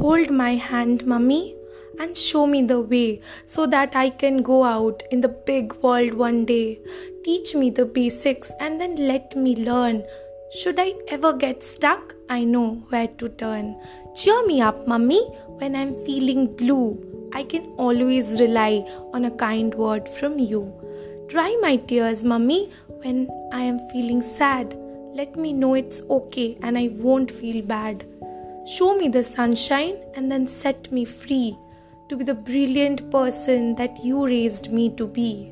Hold my hand, mummy, and show me the way so that I can go out in the big world one day. Teach me the basics and then let me learn. Should I ever get stuck, I know where to turn. Cheer me up, mummy, when I'm feeling blue. I can always rely on a kind word from you. Dry my tears, mummy, when I am feeling sad. Let me know it's okay and I won't feel bad. Show me the sunshine and then set me free to be the brilliant person that you raised me to be.